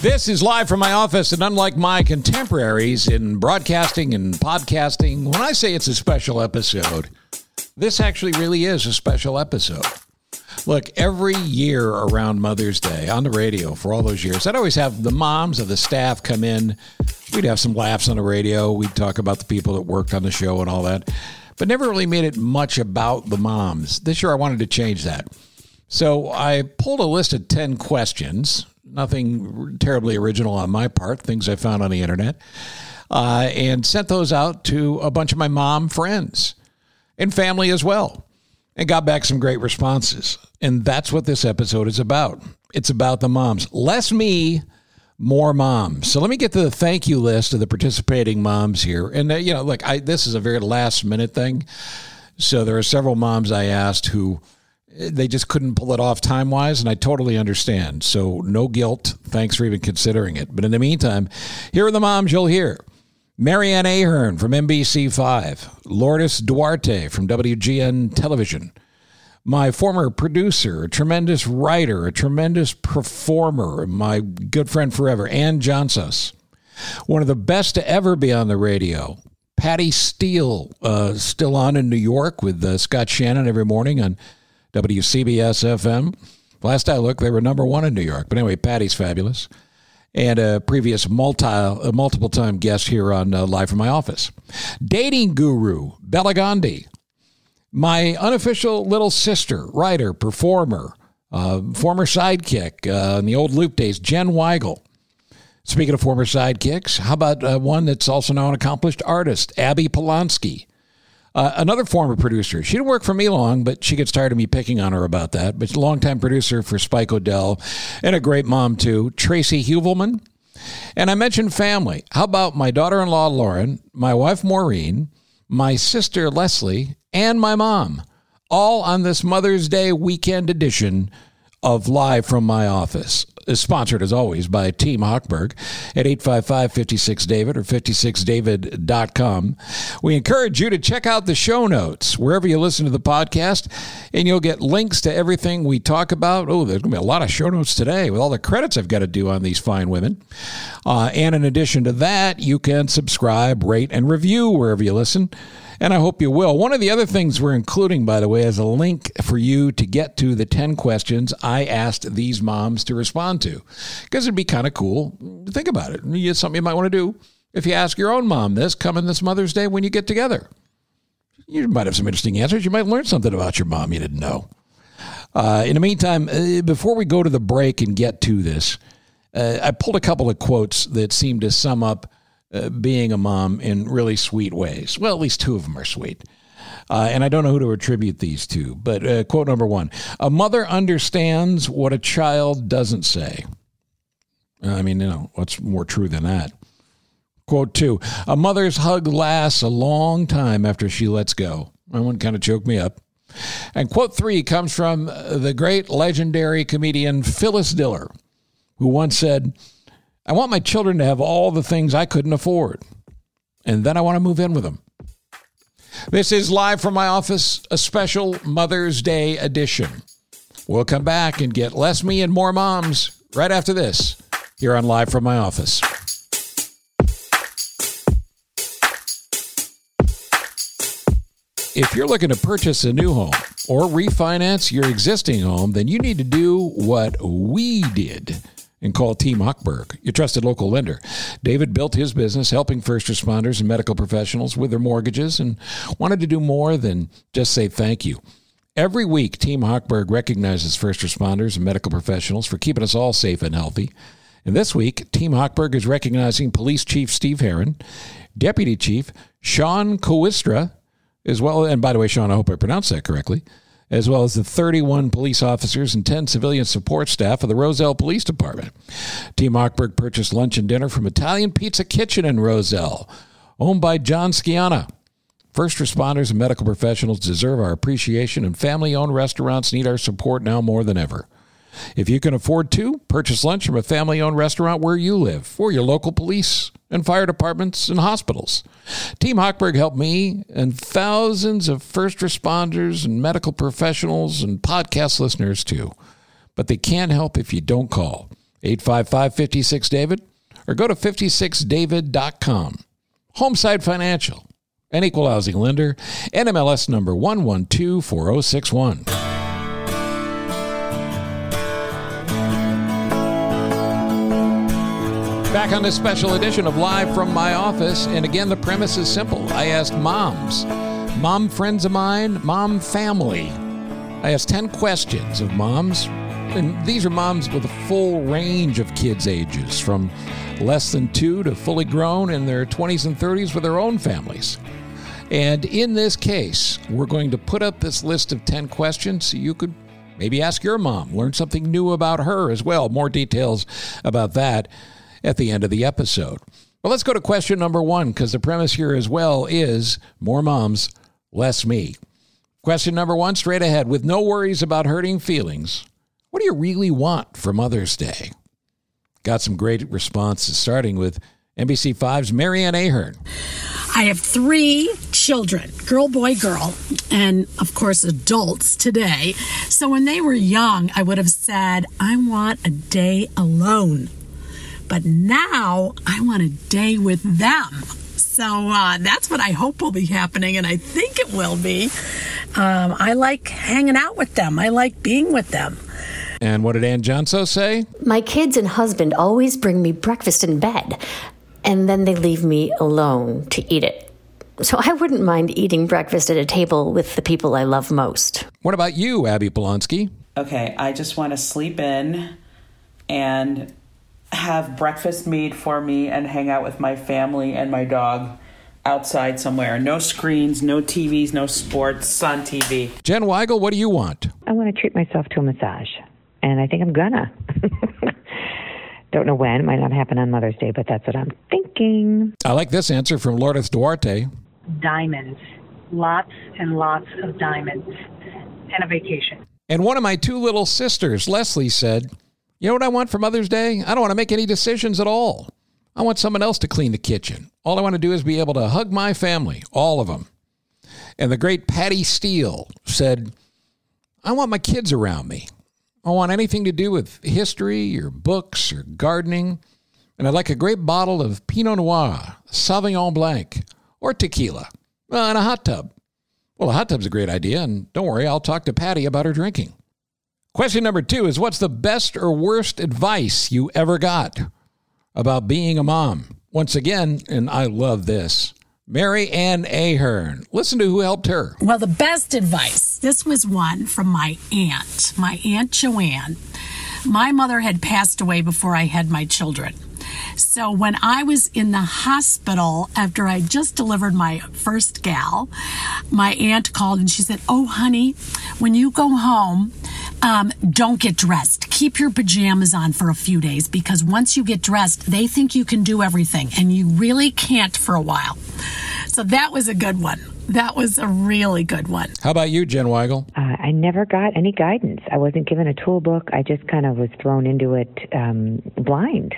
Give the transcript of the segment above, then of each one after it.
This is live from my office, and unlike my contemporaries in broadcasting and podcasting, when I say it's a special episode, this actually really is a special episode. Look, every year around Mother's Day on the radio for all those years, I'd always have the moms of the staff come in. We'd have some laughs on the radio. We'd talk about the people that worked on the show and all that, but never really made it much about the moms. This year I wanted to change that. So I pulled a list of 10 questions nothing terribly original on my part, things I found on the internet, uh, and sent those out to a bunch of my mom friends and family as well, and got back some great responses. And that's what this episode is about. It's about the moms. Less me, more moms. So let me get to the thank you list of the participating moms here. And, uh, you know, look, I, this is a very last minute thing. So there are several moms I asked who they just couldn't pull it off time wise, and I totally understand. So, no guilt. Thanks for even considering it. But in the meantime, here are the moms you'll hear Mary Ann Ahern from NBC5, Lourdes Duarte from WGN Television, my former producer, a tremendous writer, a tremendous performer, my good friend forever, Ann Johnsos, one of the best to ever be on the radio. Patty Steele, uh, still on in New York with uh, Scott Shannon every morning on WCBS FM. Last I looked, they were number one in New York. But anyway, Patty's fabulous. And a previous multi, a multiple time guest here on uh, Live from My Office. Dating guru, Bella Gandhi. My unofficial little sister, writer, performer, uh, former sidekick uh, in the old loop days, Jen Weigel. Speaking of former sidekicks, how about uh, one that's also now an accomplished artist, Abby Polonsky? Uh, another former producer. She didn't work for me long, but she gets tired of me picking on her about that. But longtime producer for Spike O'Dell and a great mom, too, Tracy Huvelman. And I mentioned family. How about my daughter in law, Lauren, my wife, Maureen, my sister, Leslie, and my mom, all on this Mother's Day weekend edition of Live from My Office is sponsored as always by Team Hochberg at 855-56-DAVID or 56david.com. We encourage you to check out the show notes wherever you listen to the podcast and you'll get links to everything we talk about. Oh, there's going to be a lot of show notes today with all the credits I've got to do on these fine women. Uh, and in addition to that, you can subscribe, rate, and review wherever you listen and I hope you will. One of the other things we're including, by the way, is a link for you to get to the 10 questions I asked these moms to respond to. Because it'd be kind of cool. Think about it. It's something you might want to do. If you ask your own mom this coming this Mother's Day when you get together, you might have some interesting answers. You might learn something about your mom you didn't know. Uh, in the meantime, uh, before we go to the break and get to this, uh, I pulled a couple of quotes that seem to sum up uh, being a mom in really sweet ways. Well, at least two of them are sweet. Uh, and I don't know who to attribute these to, but uh, quote number one A mother understands what a child doesn't say. I mean, you know, what's more true than that? Quote two A mother's hug lasts a long time after she lets go. That one kind of choked me up. And quote three comes from the great legendary comedian Phyllis Diller, who once said, I want my children to have all the things I couldn't afford. And then I want to move in with them. This is live from my office, a special Mother's Day edition. We'll come back and get less me and more moms right after this here on Live from my office. If you're looking to purchase a new home or refinance your existing home, then you need to do what we did and call Team Hochberg, your trusted local lender. David built his business helping first responders and medical professionals with their mortgages and wanted to do more than just say thank you. Every week, Team Hochberg recognizes first responders and medical professionals for keeping us all safe and healthy. And this week, Team Hochberg is recognizing Police Chief Steve Herron, Deputy Chief Sean Coistra, as well. And by the way, Sean, I hope I pronounced that correctly as well as the 31 police officers and 10 civilian support staff of the Roselle Police Department. Team Hochberg purchased lunch and dinner from Italian Pizza Kitchen in Roselle, owned by John Scianna. First responders and medical professionals deserve our appreciation, and family owned restaurants need our support now more than ever. If you can afford to, purchase lunch from a family owned restaurant where you live or your local police and fire departments and hospitals. Team Hochberg helped me and thousands of first responders and medical professionals and podcast listeners too. But they can't help if you don't call. 855 56 David or go to 56david.com. Homeside Financial, an equal housing lender, NMLS number 1124061. Back on this special edition of Live from My Office. And again, the premise is simple. I asked moms, mom friends of mine, mom family. I asked 10 questions of moms. And these are moms with a full range of kids' ages, from less than two to fully grown in their 20s and 30s with their own families. And in this case, we're going to put up this list of 10 questions so you could maybe ask your mom, learn something new about her as well. More details about that at the end of the episode. Well, let's go to question number one because the premise here as well is more moms, less me. Question number one, straight ahead, with no worries about hurting feelings. What do you really want for Mother's Day? Got some great responses, starting with NBC5's Mary Ann Ahern. I have three children girl, boy, girl, and of course, adults today. So when they were young, I would have said, I want a day alone. But now I want a day with them. So uh, that's what I hope will be happening, and I think it will be. Um, I like hanging out with them, I like being with them. And what did Ann Johnsos say? My kids and husband always bring me breakfast in bed, and then they leave me alone to eat it. So I wouldn't mind eating breakfast at a table with the people I love most. What about you, Abby Polonsky? Okay, I just want to sleep in and have breakfast made for me and hang out with my family and my dog outside somewhere. No screens, no TVs, no sports on TV. Jen Weigel, what do you want? I want to treat myself to a massage, and I think I'm gonna. Don't know when. It might not happen on Mother's Day, but that's what I'm thinking. I like this answer from Lourdes Duarte. Diamonds. Lots and lots of diamonds. And a vacation. And one of my two little sisters, Leslie, said, You know what I want for Mother's Day? I don't want to make any decisions at all. I want someone else to clean the kitchen. All I want to do is be able to hug my family, all of them. And the great Patty Steele said, I want my kids around me. I want anything to do with history or books or gardening. And I'd like a great bottle of Pinot Noir, Sauvignon Blanc, or tequila, uh, and a hot tub. Well, a hot tub's a great idea, and don't worry, I'll talk to Patty about her drinking. Question number two is What's the best or worst advice you ever got about being a mom? Once again, and I love this, Mary Ann Ahern. Listen to who helped her. Well, the best advice this was one from my aunt, my Aunt Joanne. My mother had passed away before I had my children. So when I was in the hospital after I just delivered my first gal, my aunt called and she said, Oh, honey, when you go home, um, don't get dressed. Keep your pajamas on for a few days because once you get dressed, they think you can do everything and you really can't for a while. So that was a good one. That was a really good one. How about you, Jen Weigel? Uh, I never got any guidance. I wasn't given a tool book. I just kind of was thrown into it um, blind.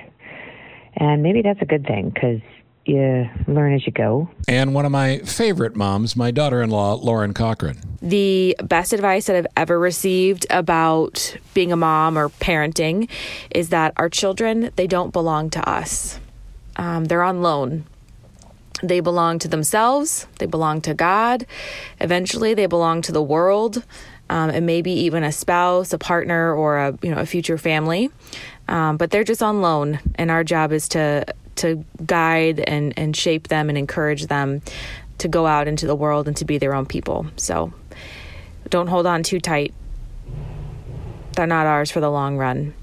And maybe that's a good thing because you learn as you go. And one of my favorite moms, my daughter in law, Lauren Cochran. The best advice that I've ever received about being a mom or parenting is that our children, they don't belong to us. Um, they're on loan. They belong to themselves, they belong to God. Eventually, they belong to the world. Um, and maybe even a spouse, a partner, or a you know a future family. Um, but they're just on loan, and our job is to to guide and and shape them and encourage them to go out into the world and to be their own people. So don't hold on too tight. They're not ours for the long run.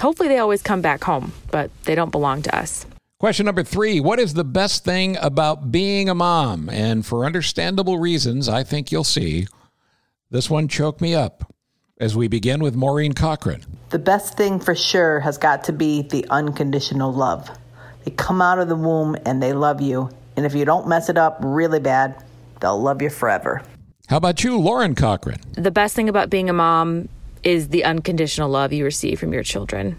Hopefully, they always come back home, but they don't belong to us. Question number three What is the best thing about being a mom? And for understandable reasons, I think you'll see, this one choked me up as we begin with Maureen Cochran. The best thing for sure has got to be the unconditional love. They come out of the womb and they love you. And if you don't mess it up really bad, they'll love you forever. How about you, Lauren Cochran? The best thing about being a mom is the unconditional love you receive from your children.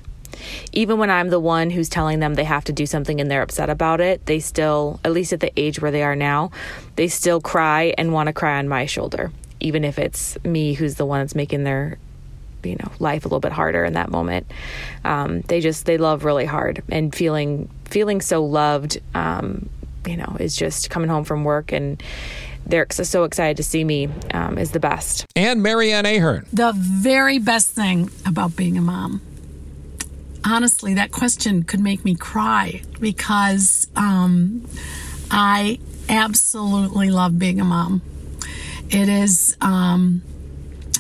Even when I'm the one who's telling them they have to do something and they're upset about it, they still, at least at the age where they are now, they still cry and want to cry on my shoulder, even if it's me who's the one that's making their you know life a little bit harder in that moment. Um, they just they love really hard and feeling feeling so loved. Um, you know, is just coming home from work and they're so excited to see me um, is the best. And Mary Ann Ahern. The very best thing about being a mom. Honestly, that question could make me cry because um, I absolutely love being a mom. It is. Um,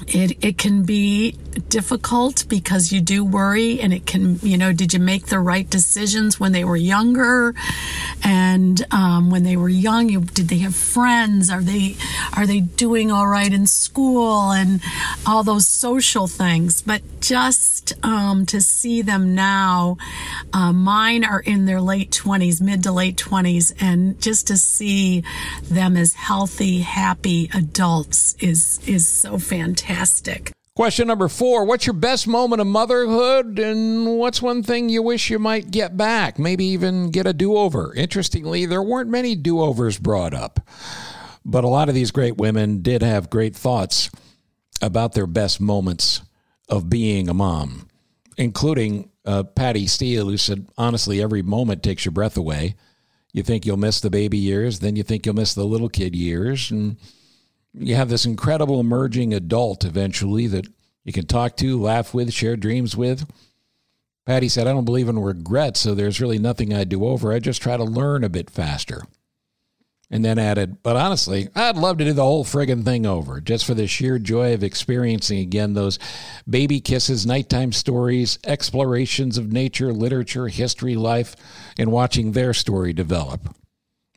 it, it can be difficult because you do worry and it can you know did you make the right decisions when they were younger? And um, when they were young you, did they have friends? Are they are they doing all right in school? And all those social things. But just um, to see them now uh, mine are in their late 20s mid to late 20s and just to see them as healthy happy adults is is so fantastic Question number four What's your best moment of motherhood, and what's one thing you wish you might get back? Maybe even get a do over. Interestingly, there weren't many do overs brought up, but a lot of these great women did have great thoughts about their best moments of being a mom, including uh, Patty Steele, who said, honestly, every moment takes your breath away. You think you'll miss the baby years, then you think you'll miss the little kid years, and you have this incredible emerging adult eventually that you can talk to, laugh with, share dreams with. Patty said, I don't believe in regret, so there's really nothing I do over. I just try to learn a bit faster. And then added, but honestly, I'd love to do the whole friggin' thing over just for the sheer joy of experiencing again those baby kisses, nighttime stories, explorations of nature, literature, history, life, and watching their story develop,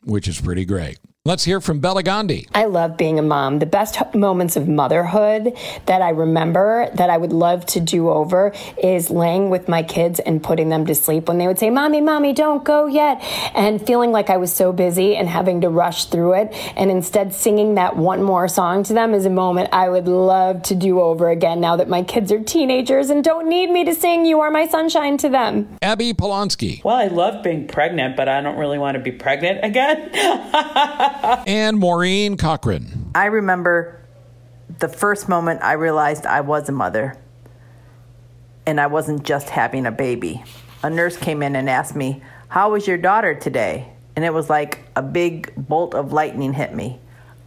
which is pretty great. Let's hear from Bella Gandhi. I love being a mom. The best moments of motherhood that I remember that I would love to do over is laying with my kids and putting them to sleep when they would say, Mommy, Mommy, don't go yet. And feeling like I was so busy and having to rush through it. And instead, singing that one more song to them is a moment I would love to do over again now that my kids are teenagers and don't need me to sing You Are My Sunshine to them. Abby Polonsky. Well, I love being pregnant, but I don't really want to be pregnant again. and Maureen Cochran. I remember the first moment I realized I was a mother and I wasn't just having a baby. A nurse came in and asked me, How was your daughter today? And it was like a big bolt of lightning hit me.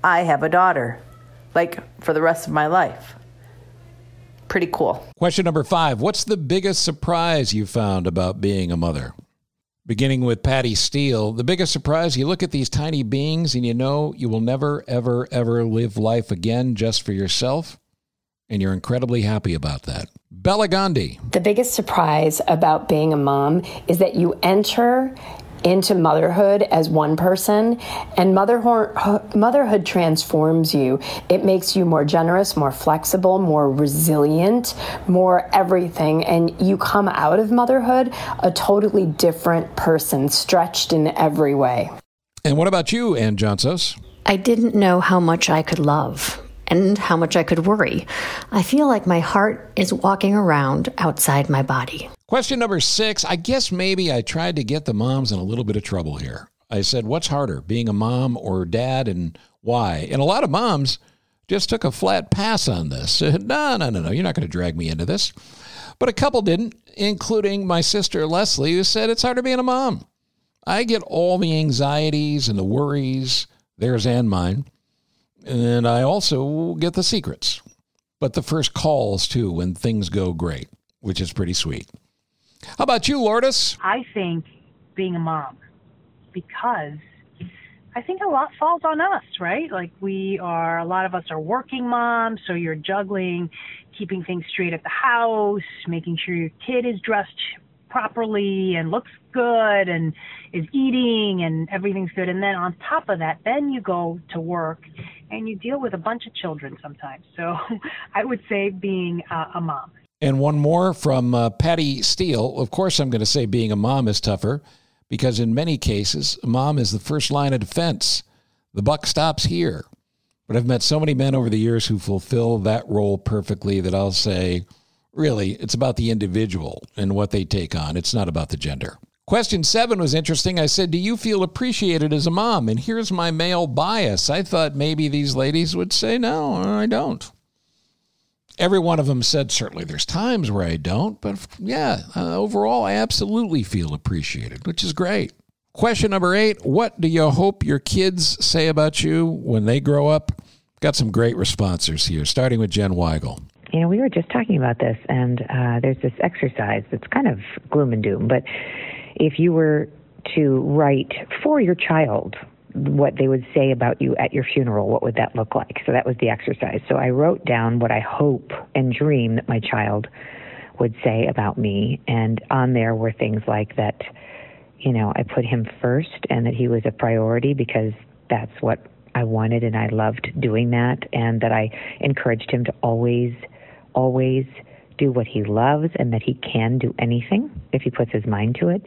I have a daughter, like for the rest of my life. Pretty cool. Question number five What's the biggest surprise you found about being a mother? Beginning with Patty Steele. The biggest surprise you look at these tiny beings and you know you will never, ever, ever live life again just for yourself. And you're incredibly happy about that. Bella Gandhi. The biggest surprise about being a mom is that you enter into motherhood as one person, and motherhood, motherhood transforms you. It makes you more generous, more flexible, more resilient, more everything. And you come out of motherhood a totally different person, stretched in every way. And what about you, Ann Johnsos? I didn't know how much I could love and how much I could worry. I feel like my heart is walking around outside my body. Question number six. I guess maybe I tried to get the moms in a little bit of trouble here. I said, What's harder, being a mom or dad, and why? And a lot of moms just took a flat pass on this. no, no, no, no, you're not going to drag me into this. But a couple didn't, including my sister Leslie, who said it's harder being a mom. I get all the anxieties and the worries, theirs and mine. And I also get the secrets, but the first calls too when things go great, which is pretty sweet. How about you, Lourdes? I think being a mom, because I think a lot falls on us, right? Like we are, a lot of us are working moms, so you're juggling keeping things straight at the house, making sure your kid is dressed properly and looks good and is eating and everything's good. And then on top of that, then you go to work and you deal with a bunch of children sometimes. So I would say being uh, a mom. And one more from uh, Patty Steele. Of course, I'm going to say being a mom is tougher because in many cases, mom is the first line of defense. The buck stops here. But I've met so many men over the years who fulfill that role perfectly that I'll say, really, it's about the individual and what they take on. It's not about the gender. Question seven was interesting. I said, Do you feel appreciated as a mom? And here's my male bias. I thought maybe these ladies would say, No, I don't. Every one of them said, certainly there's times where I don't, but yeah, uh, overall, I absolutely feel appreciated, which is great. Question number eight What do you hope your kids say about you when they grow up? Got some great responses here, starting with Jen Weigel. You know, we were just talking about this, and uh, there's this exercise that's kind of gloom and doom, but if you were to write for your child what they would say about you at your funeral, what would that look like? So that was the exercise. So I wrote down what I hope and dream that my child would say about me, and on there were things like that, you know, I put him first and that he was a priority because that's what I wanted and I loved doing that, and that I encouraged him to always, always do what he loves and that he can do anything if he puts his mind to it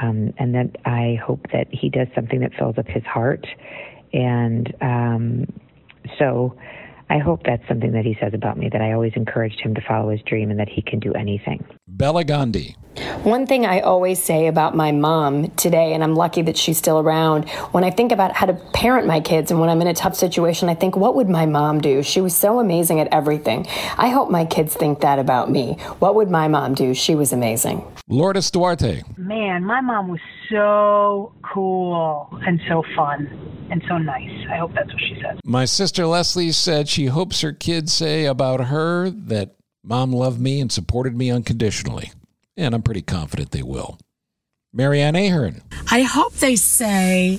um, and that I hope that he does something that fills up his heart. And um, so I hope that's something that he says about me, that I always encouraged him to follow his dream and that he can do anything. Bella Gandhi. One thing I always say about my mom today, and I'm lucky that she's still around, when I think about how to parent my kids and when I'm in a tough situation, I think, what would my mom do? She was so amazing at everything. I hope my kids think that about me. What would my mom do? She was amazing. Lourdes Duarte. Man, my mom was so cool and so fun and so nice. I hope that's what she said. My sister Leslie said she hopes her kids say about her that mom loved me and supported me unconditionally and I'm pretty confident they will. Mary Ann Ahern. I hope they say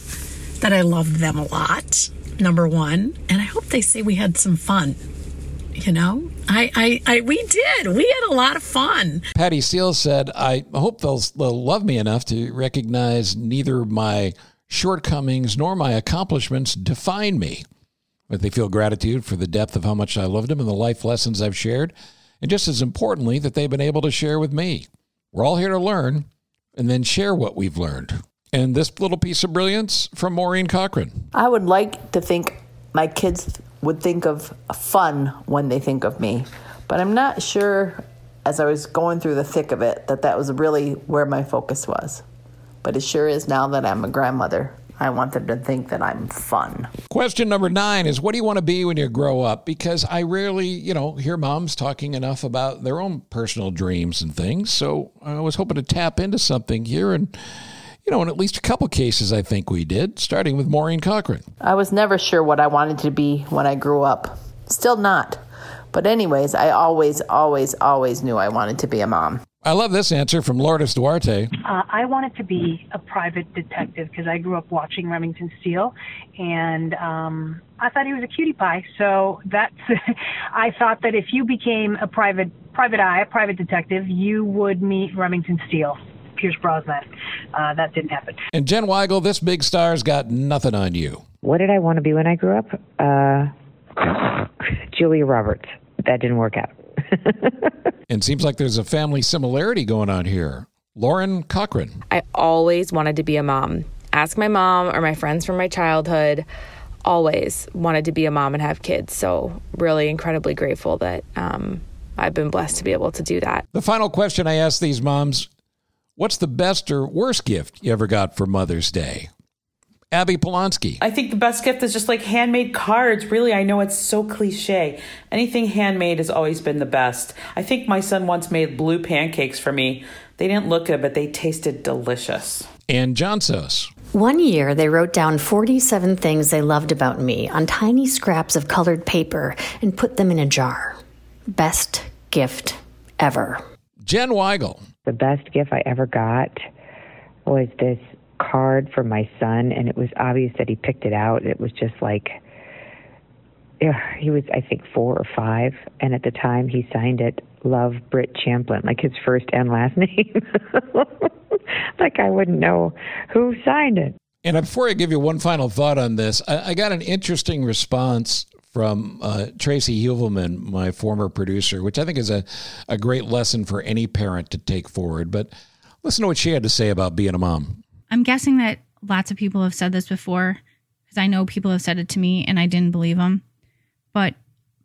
that I loved them a lot, number one, and I hope they say we had some fun. You know, I, I, I we did. We had a lot of fun. Patty Steele said, "I hope they'll, they'll love me enough to recognize neither my shortcomings nor my accomplishments define me, but they feel gratitude for the depth of how much I loved them and the life lessons I've shared, and just as importantly, that they've been able to share with me." We're all here to learn and then share what we've learned. And this little piece of brilliance from Maureen Cochran. I would like to think my kids would think of fun when they think of me, but I'm not sure as I was going through the thick of it that that was really where my focus was. But it sure is now that I'm a grandmother. I want them to think that I'm fun. Question number nine is what do you want to be when you grow up? Because I rarely, you know, hear moms talking enough about their own personal dreams and things. So I was hoping to tap into something here and you know, in at least a couple cases, I think we did, starting with Maureen Cochran. I was never sure what I wanted to be when I grew up. Still not. But, anyways, I always, always, always knew I wanted to be a mom. I love this answer from Lourdes Duarte. Uh, I wanted to be a private detective because I grew up watching Remington Steele, and um, I thought he was a cutie pie. So that's I thought that if you became a private private eye, a private detective, you would meet Remington Steele. Pierce Brosnan. Uh, that didn't happen. And Jen Weigel, this big star's got nothing on you. What did I want to be when I grew up? Uh, Julia Roberts. That didn't work out. and seems like there's a family similarity going on here. Lauren Cochran. I always wanted to be a mom. Ask my mom or my friends from my childhood. Always wanted to be a mom and have kids. So, really incredibly grateful that um, I've been blessed to be able to do that. The final question I ask these moms What's the best or worst gift you ever got for Mother's Day? Abby Polonsky. I think the best gift is just like handmade cards. Really, I know it's so cliche. Anything handmade has always been the best. I think my son once made blue pancakes for me. They didn't look good, but they tasted delicious. Ann Johnsos. One year, they wrote down 47 things they loved about me on tiny scraps of colored paper and put them in a jar. Best gift ever. Jen Weigel. The best gift I ever got was this card for my son, and it was obvious that he picked it out. It was just like, yeah, he was, I think, four or five, and at the time he signed it, Love Britt Champlin, like his first and last name. like I wouldn't know who signed it. And before I give you one final thought on this, I, I got an interesting response from uh, Tracy Huvelman, my former producer, which I think is a, a great lesson for any parent to take forward. But listen to what she had to say about being a mom. I'm guessing that lots of people have said this before because I know people have said it to me and I didn't believe them. But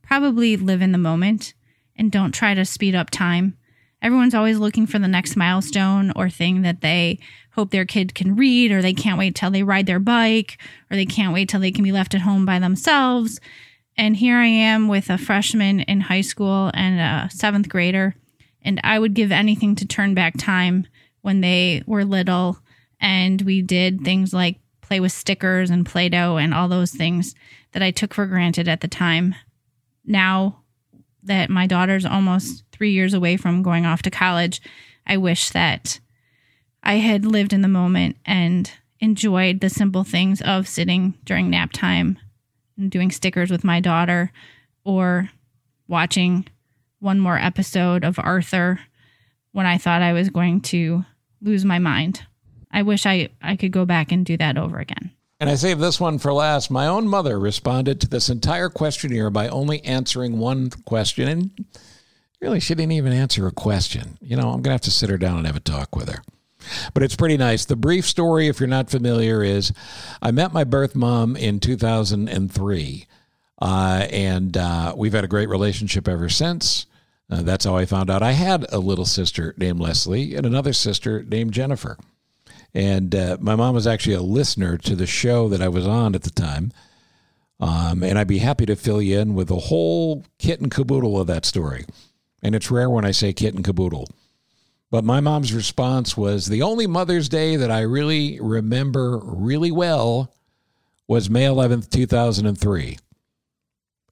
probably live in the moment and don't try to speed up time. Everyone's always looking for the next milestone or thing that they hope their kid can read, or they can't wait till they ride their bike, or they can't wait till they can be left at home by themselves. And here I am with a freshman in high school and a seventh grader. And I would give anything to turn back time when they were little and we did things like play with stickers and Play Doh and all those things that I took for granted at the time. Now that my daughter's almost three years away from going off to college, I wish that I had lived in the moment and enjoyed the simple things of sitting during nap time and doing stickers with my daughter or watching one more episode of Arthur when I thought I was going to lose my mind. I wish I, I could go back and do that over again. And I saved this one for last. My own mother responded to this entire questionnaire by only answering one question. And really, she didn't even answer a question. You know, I'm going to have to sit her down and have a talk with her. But it's pretty nice. The brief story, if you're not familiar, is I met my birth mom in 2003. Uh, and uh, we've had a great relationship ever since. Uh, that's how I found out I had a little sister named Leslie and another sister named Jennifer. And uh, my mom was actually a listener to the show that I was on at the time. Um, and I'd be happy to fill you in with the whole kit and caboodle of that story. And it's rare when I say kit and caboodle. But my mom's response was the only Mother's Day that I really remember really well was May 11th, 2003.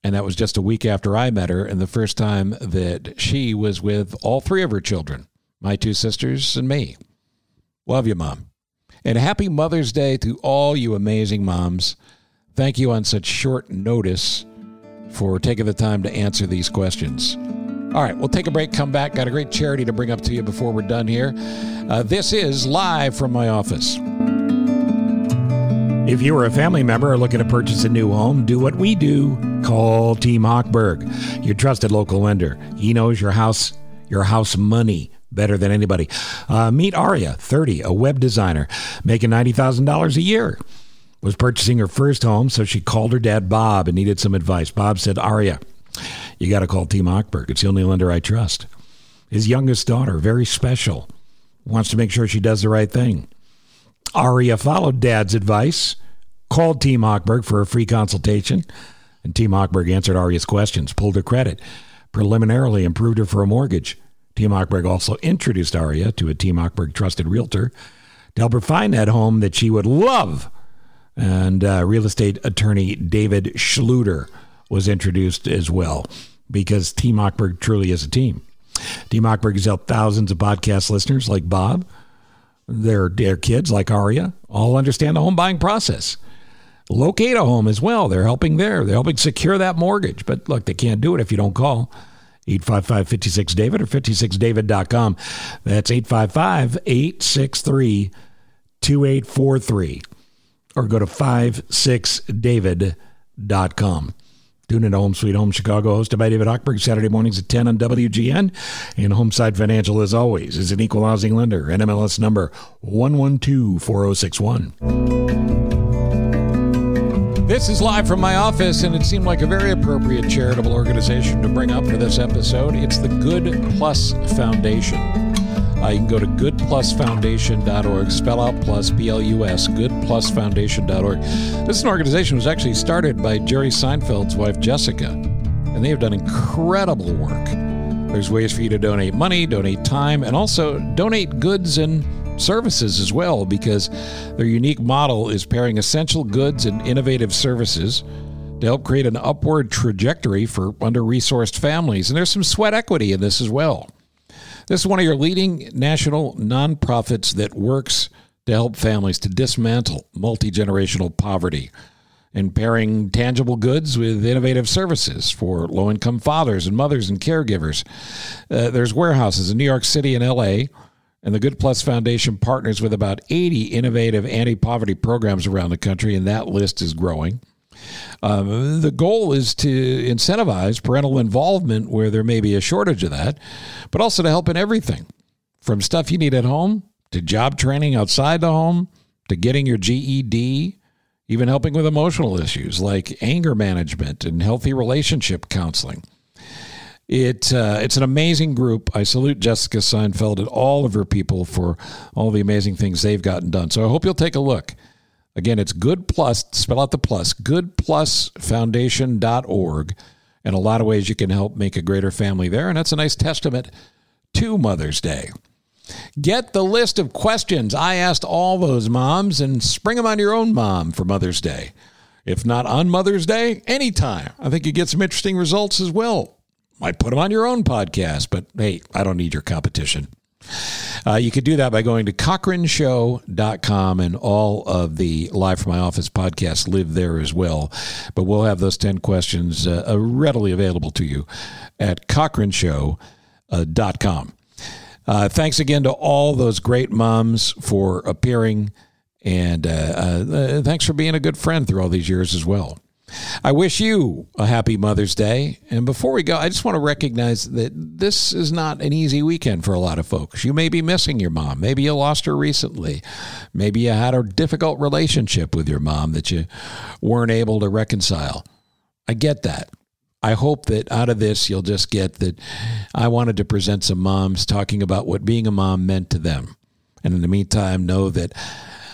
And that was just a week after I met her, and the first time that she was with all three of her children my two sisters and me. Love you, Mom. And happy Mother's Day to all you amazing moms. Thank you on such short notice for taking the time to answer these questions. All right, we'll take a break, come back. Got a great charity to bring up to you before we're done here. Uh, this is live from my office. If you are a family member or looking to purchase a new home, do what we do. Call Team Hochberg, your trusted local lender. He knows your house, your house money better than anybody. Uh, meet Aria, 30, a web designer, making $90,000 a year. Was purchasing her first home, so she called her dad, Bob, and needed some advice. Bob said, Aria, you got to call Team Hochberg. It's the only lender I trust. His youngest daughter, very special, wants to make sure she does the right thing. Aria followed Dad's advice, called Team Hochberg for a free consultation, and Team Hochberg answered Aria's questions, pulled her credit, preliminarily improved her for a mortgage. Team Hochberg also introduced Aria to a Team Hochberg trusted realtor to help her find that home that she would love. And uh, real estate attorney David Schluter was introduced as well because Team Hochberg truly is a team. Team Hochberg has helped thousands of podcast listeners like Bob, their, their kids like Aria, all understand the home buying process. Locate a home as well. They're helping there. They're helping secure that mortgage. But look, they can't do it if you don't call 855 56 David or 56david.com. That's 855 863 2843. Or go to 56david.com. Tune in to Home Sweet Home Chicago, hosted by David Hochberg, Saturday mornings at 10 on WGN. And Homeside Financial, as always, is an equal housing lender. NMLS number 1124061. This is live from my office, and it seemed like a very appropriate charitable organization to bring up for this episode. It's the Good Plus Foundation. Uh, you can go to goodplusfoundation.org, spell out plus, B L U S, goodplusfoundation.org. This is an organization was actually started by Jerry Seinfeld's wife, Jessica, and they have done incredible work. There's ways for you to donate money, donate time, and also donate goods and services as well, because their unique model is pairing essential goods and innovative services to help create an upward trajectory for under resourced families. And there's some sweat equity in this as well. This is one of your leading national nonprofits that works to help families to dismantle multi generational poverty and pairing tangible goods with innovative services for low income fathers and mothers and caregivers. Uh, there's warehouses in New York City and LA. And the Good Plus Foundation partners with about 80 innovative anti poverty programs around the country, and that list is growing. Um, the goal is to incentivize parental involvement where there may be a shortage of that, but also to help in everything from stuff you need at home to job training outside the home to getting your GED, even helping with emotional issues like anger management and healthy relationship counseling. It uh, it's an amazing group. I salute Jessica Seinfeld and all of her people for all the amazing things they've gotten done. So I hope you'll take a look Again, it's good plus, spell out the plus, goodplusfoundation.org. And a lot of ways you can help make a greater family there. And that's a nice testament to Mother's Day. Get the list of questions I asked all those moms and spring them on your own mom for Mother's Day. If not on Mother's Day, anytime. I think you get some interesting results as well. Might put them on your own podcast, but hey, I don't need your competition. Uh, you could do that by going to cochranshow.com, and all of the Live from My Office podcasts live there as well. But we'll have those 10 questions uh, uh readily available to you at cochranshow.com. Uh, thanks again to all those great moms for appearing, and uh, uh, thanks for being a good friend through all these years as well. I wish you a happy Mother's Day. And before we go, I just want to recognize that this is not an easy weekend for a lot of folks. You may be missing your mom. Maybe you lost her recently. Maybe you had a difficult relationship with your mom that you weren't able to reconcile. I get that. I hope that out of this, you'll just get that I wanted to present some moms talking about what being a mom meant to them. And in the meantime, know that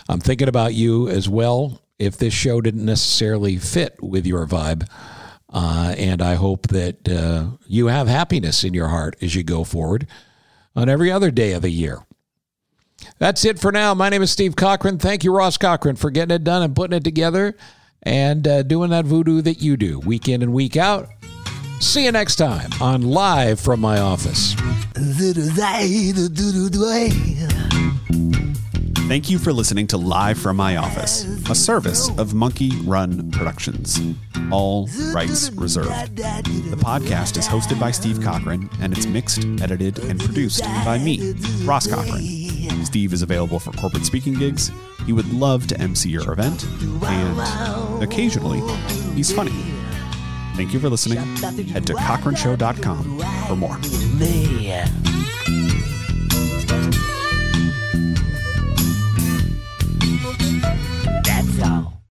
I'm thinking about you as well if this show didn't necessarily fit with your vibe. Uh, and I hope that uh, you have happiness in your heart as you go forward on every other day of the year. That's it for now. My name is Steve Cochran. Thank you, Ross Cochran, for getting it done and putting it together and uh, doing that voodoo that you do week in and week out. See you next time on Live from My Office. Thank you for listening to Live from My Office, a service of Monkey Run Productions. All rights reserved. The podcast is hosted by Steve Cochran and it's mixed, edited, and produced by me, Ross Cochran. Steve is available for corporate speaking gigs. He would love to MC your event, and occasionally, he's funny. Thank you for listening. Head to cochranshow.com for more.